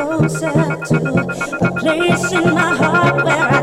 closer to the place in my heart where I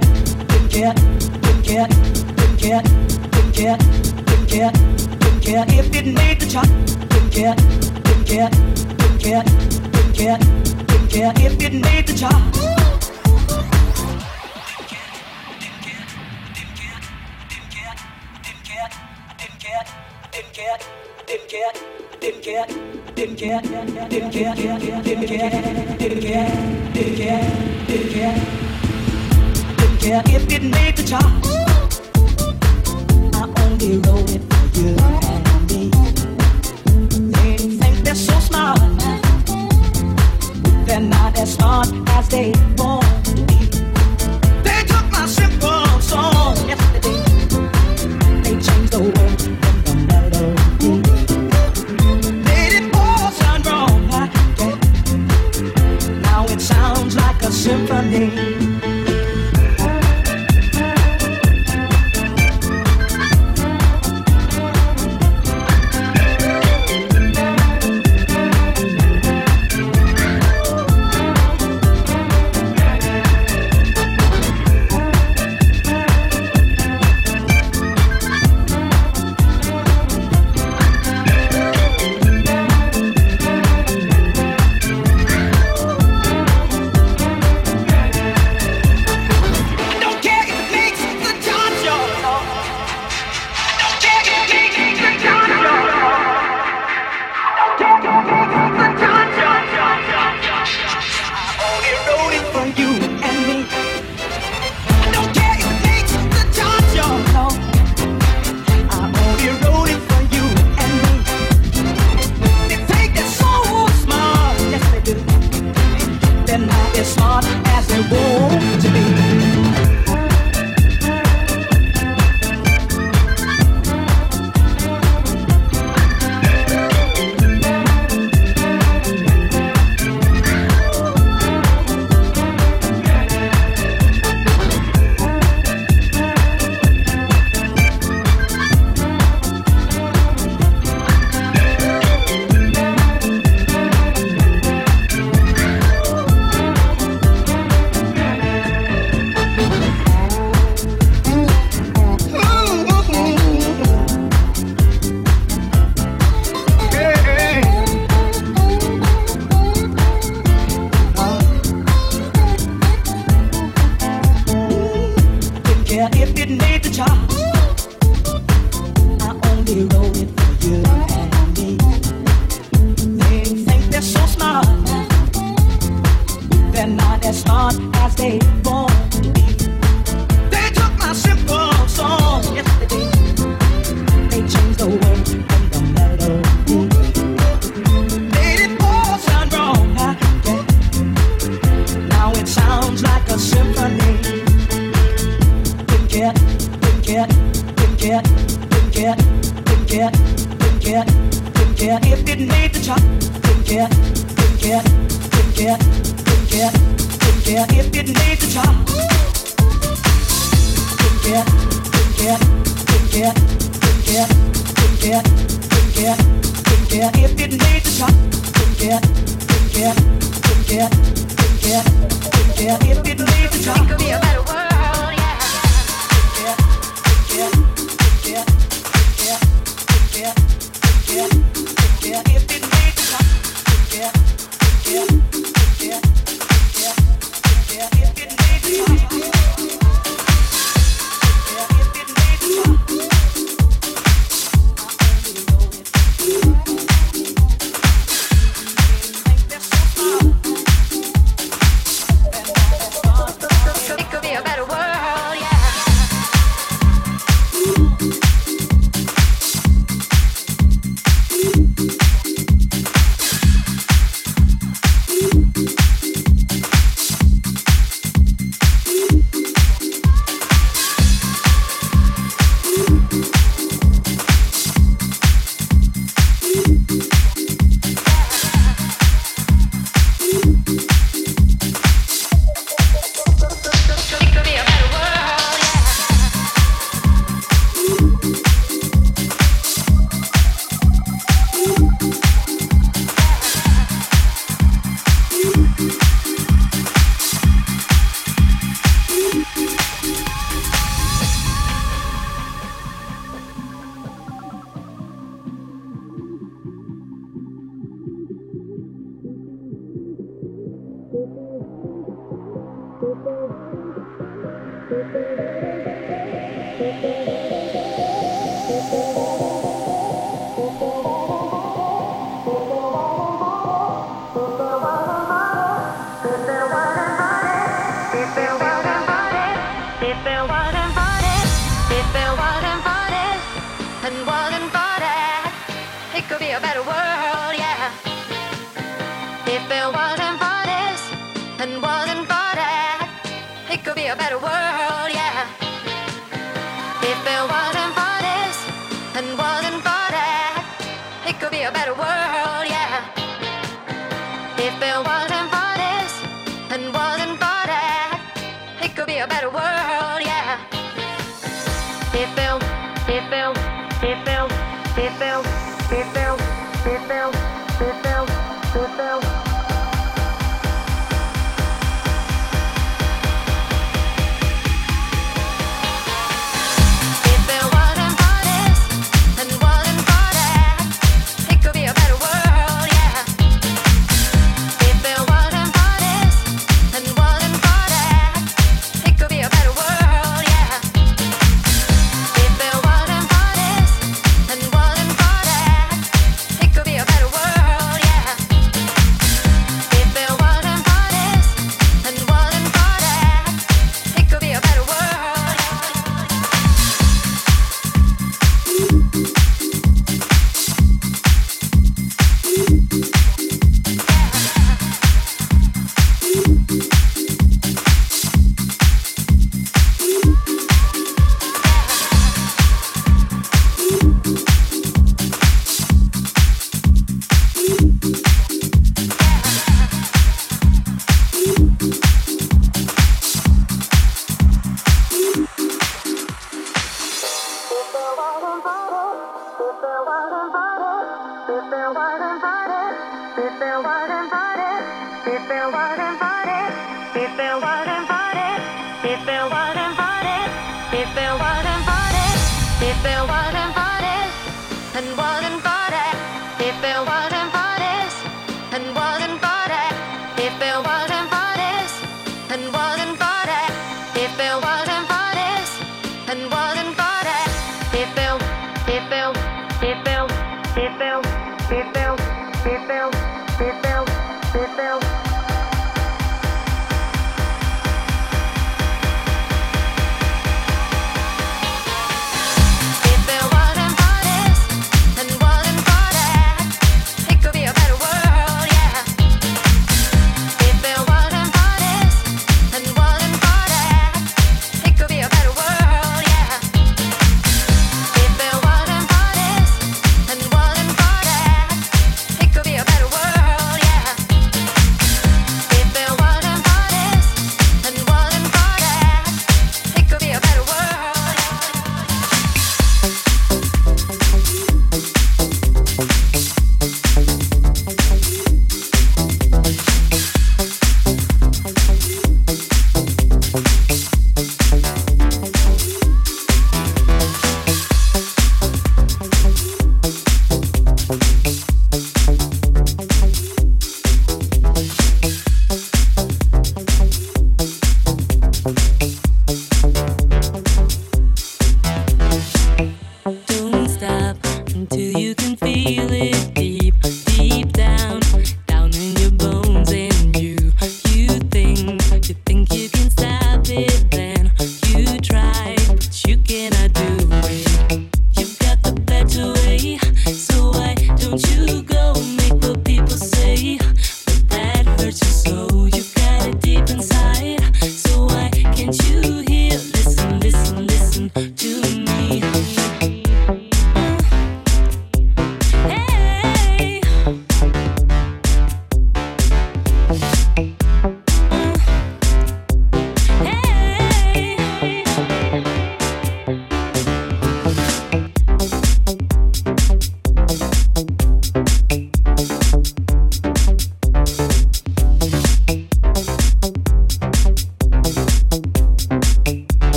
didn't care, didn't care, didn't care, didn't care, didn't care. didn't care. If it didn't mean to try. Didn't care, didn't care, didn't care, didn't care, didn't care. If it didn't mean to try. Didn't care, didn't care, didn't care, didn't care, didn't care, didn't care, didn't care, didn't care, didn't care, didn't care, didn't care, didn't care, didn't care. Yeah, if it made the chart. I only wrote it for you and me. They they so smart, they're not as smart as they want.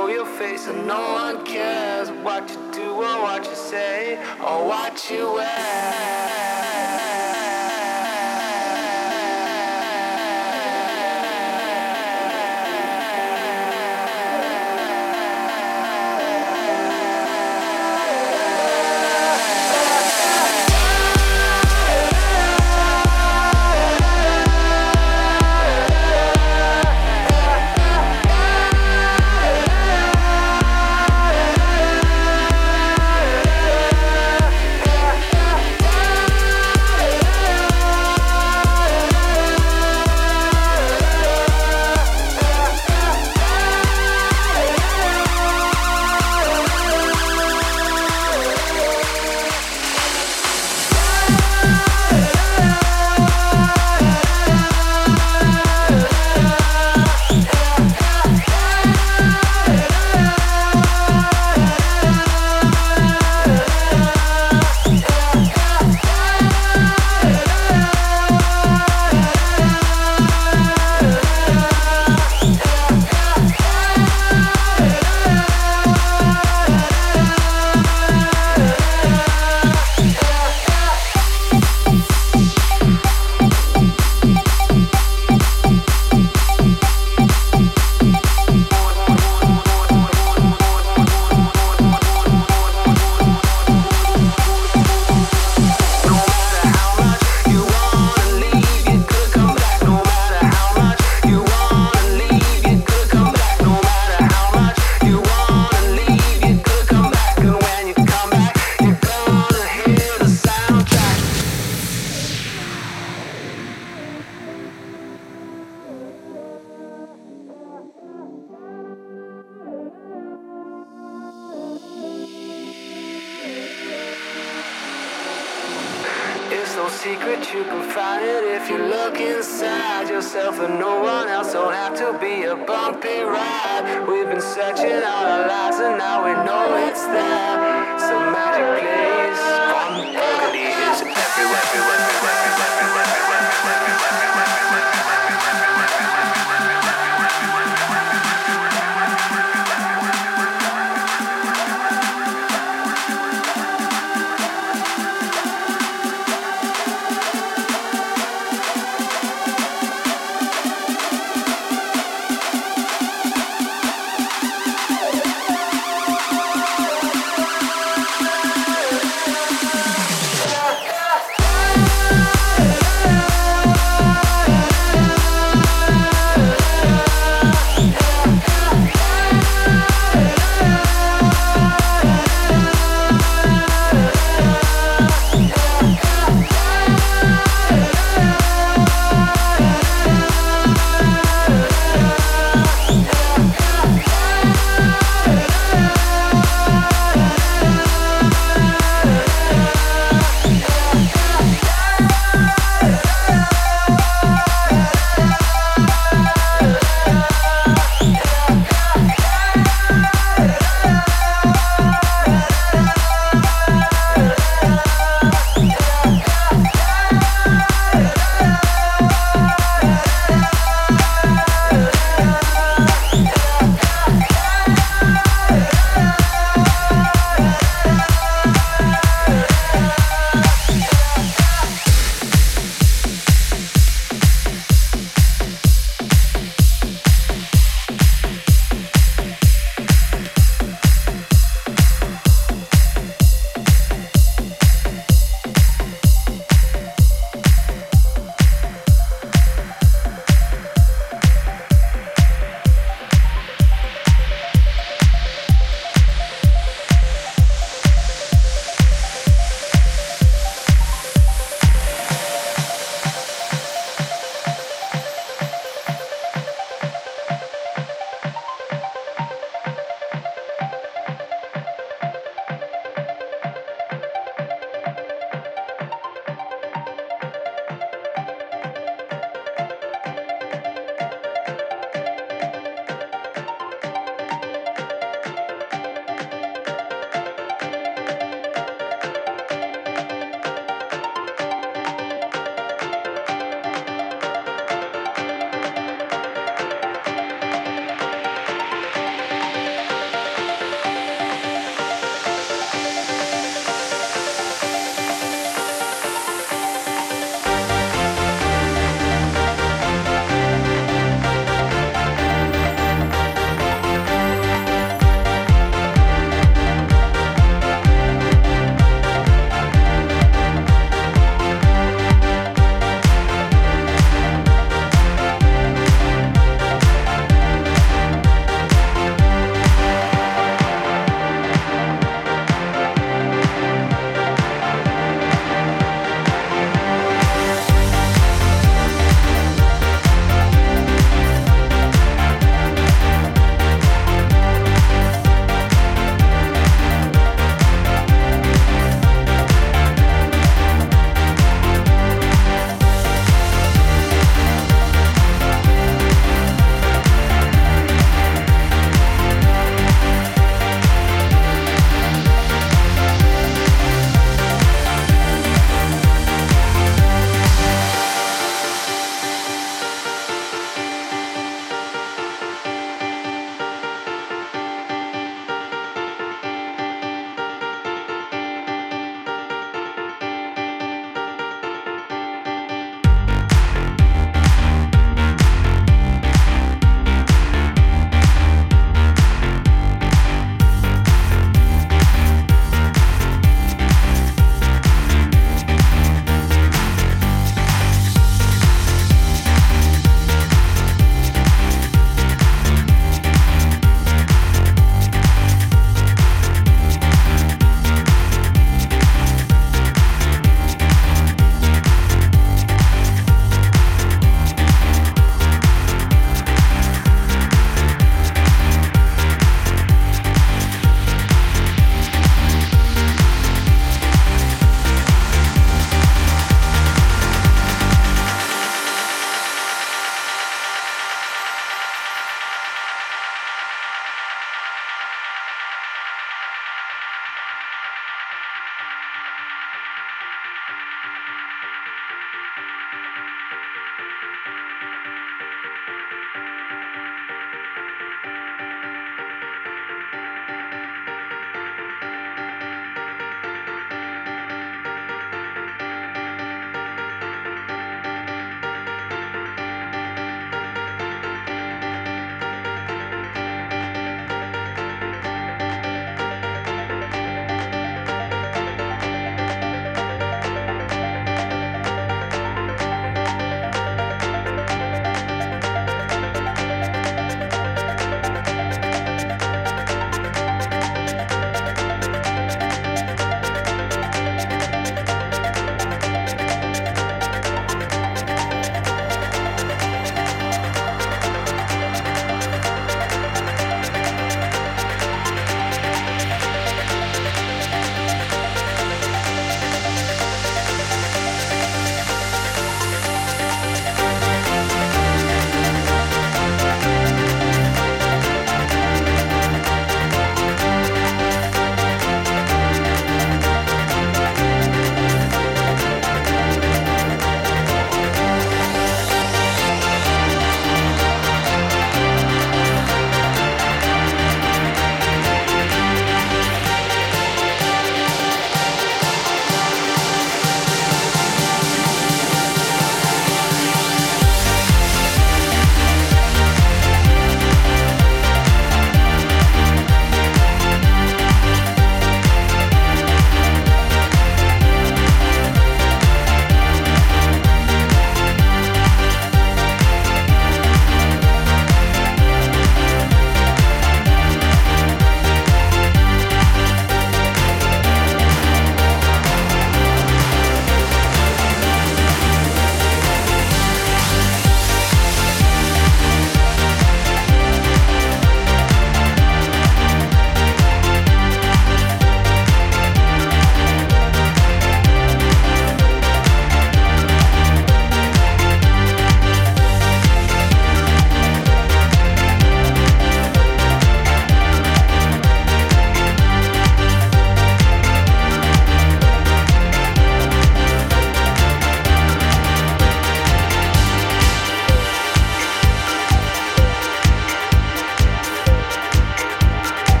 show your face and no one cares what you do or what you say or what you wear.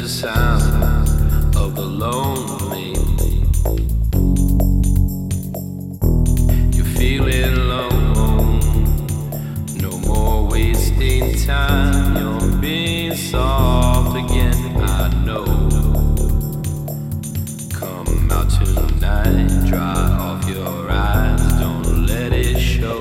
The sound of the lonely. You're feeling alone, no more wasting time. You're being soft again, I know. Come out tonight, dry off your eyes, don't let it show.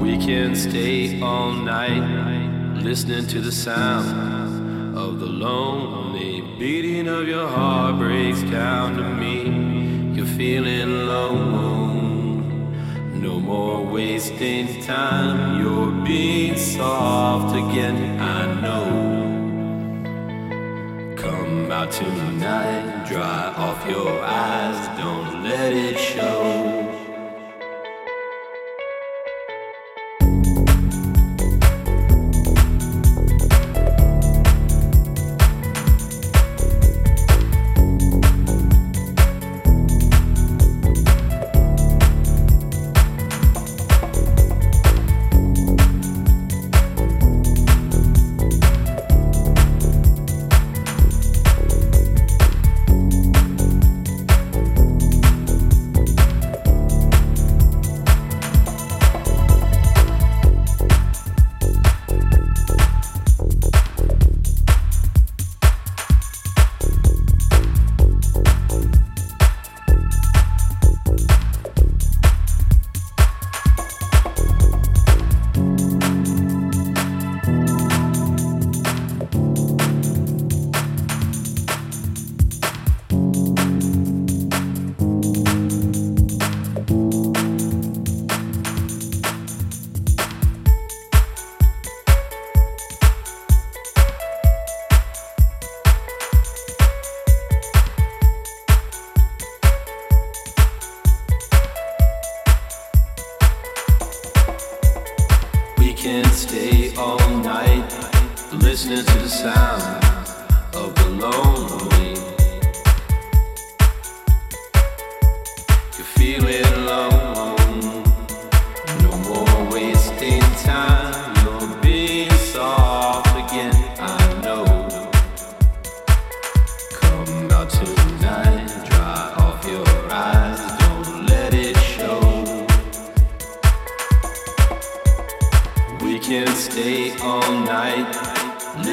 We can stay all night listening to the sound of the lonely beating of your heart breaks down to me. You're feeling alone. No more wasting time. You're being soft again. I know. Come out tonight, dry off your eyes, don't let it show.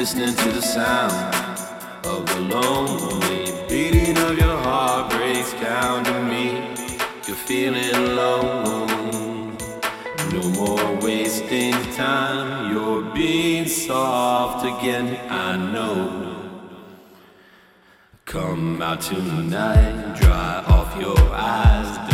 Listening to the sound of the lonely beating of your heart breaks down to me. You're feeling alone. No more wasting time. You're being soft again. I know. Come out tonight, dry off your eyes.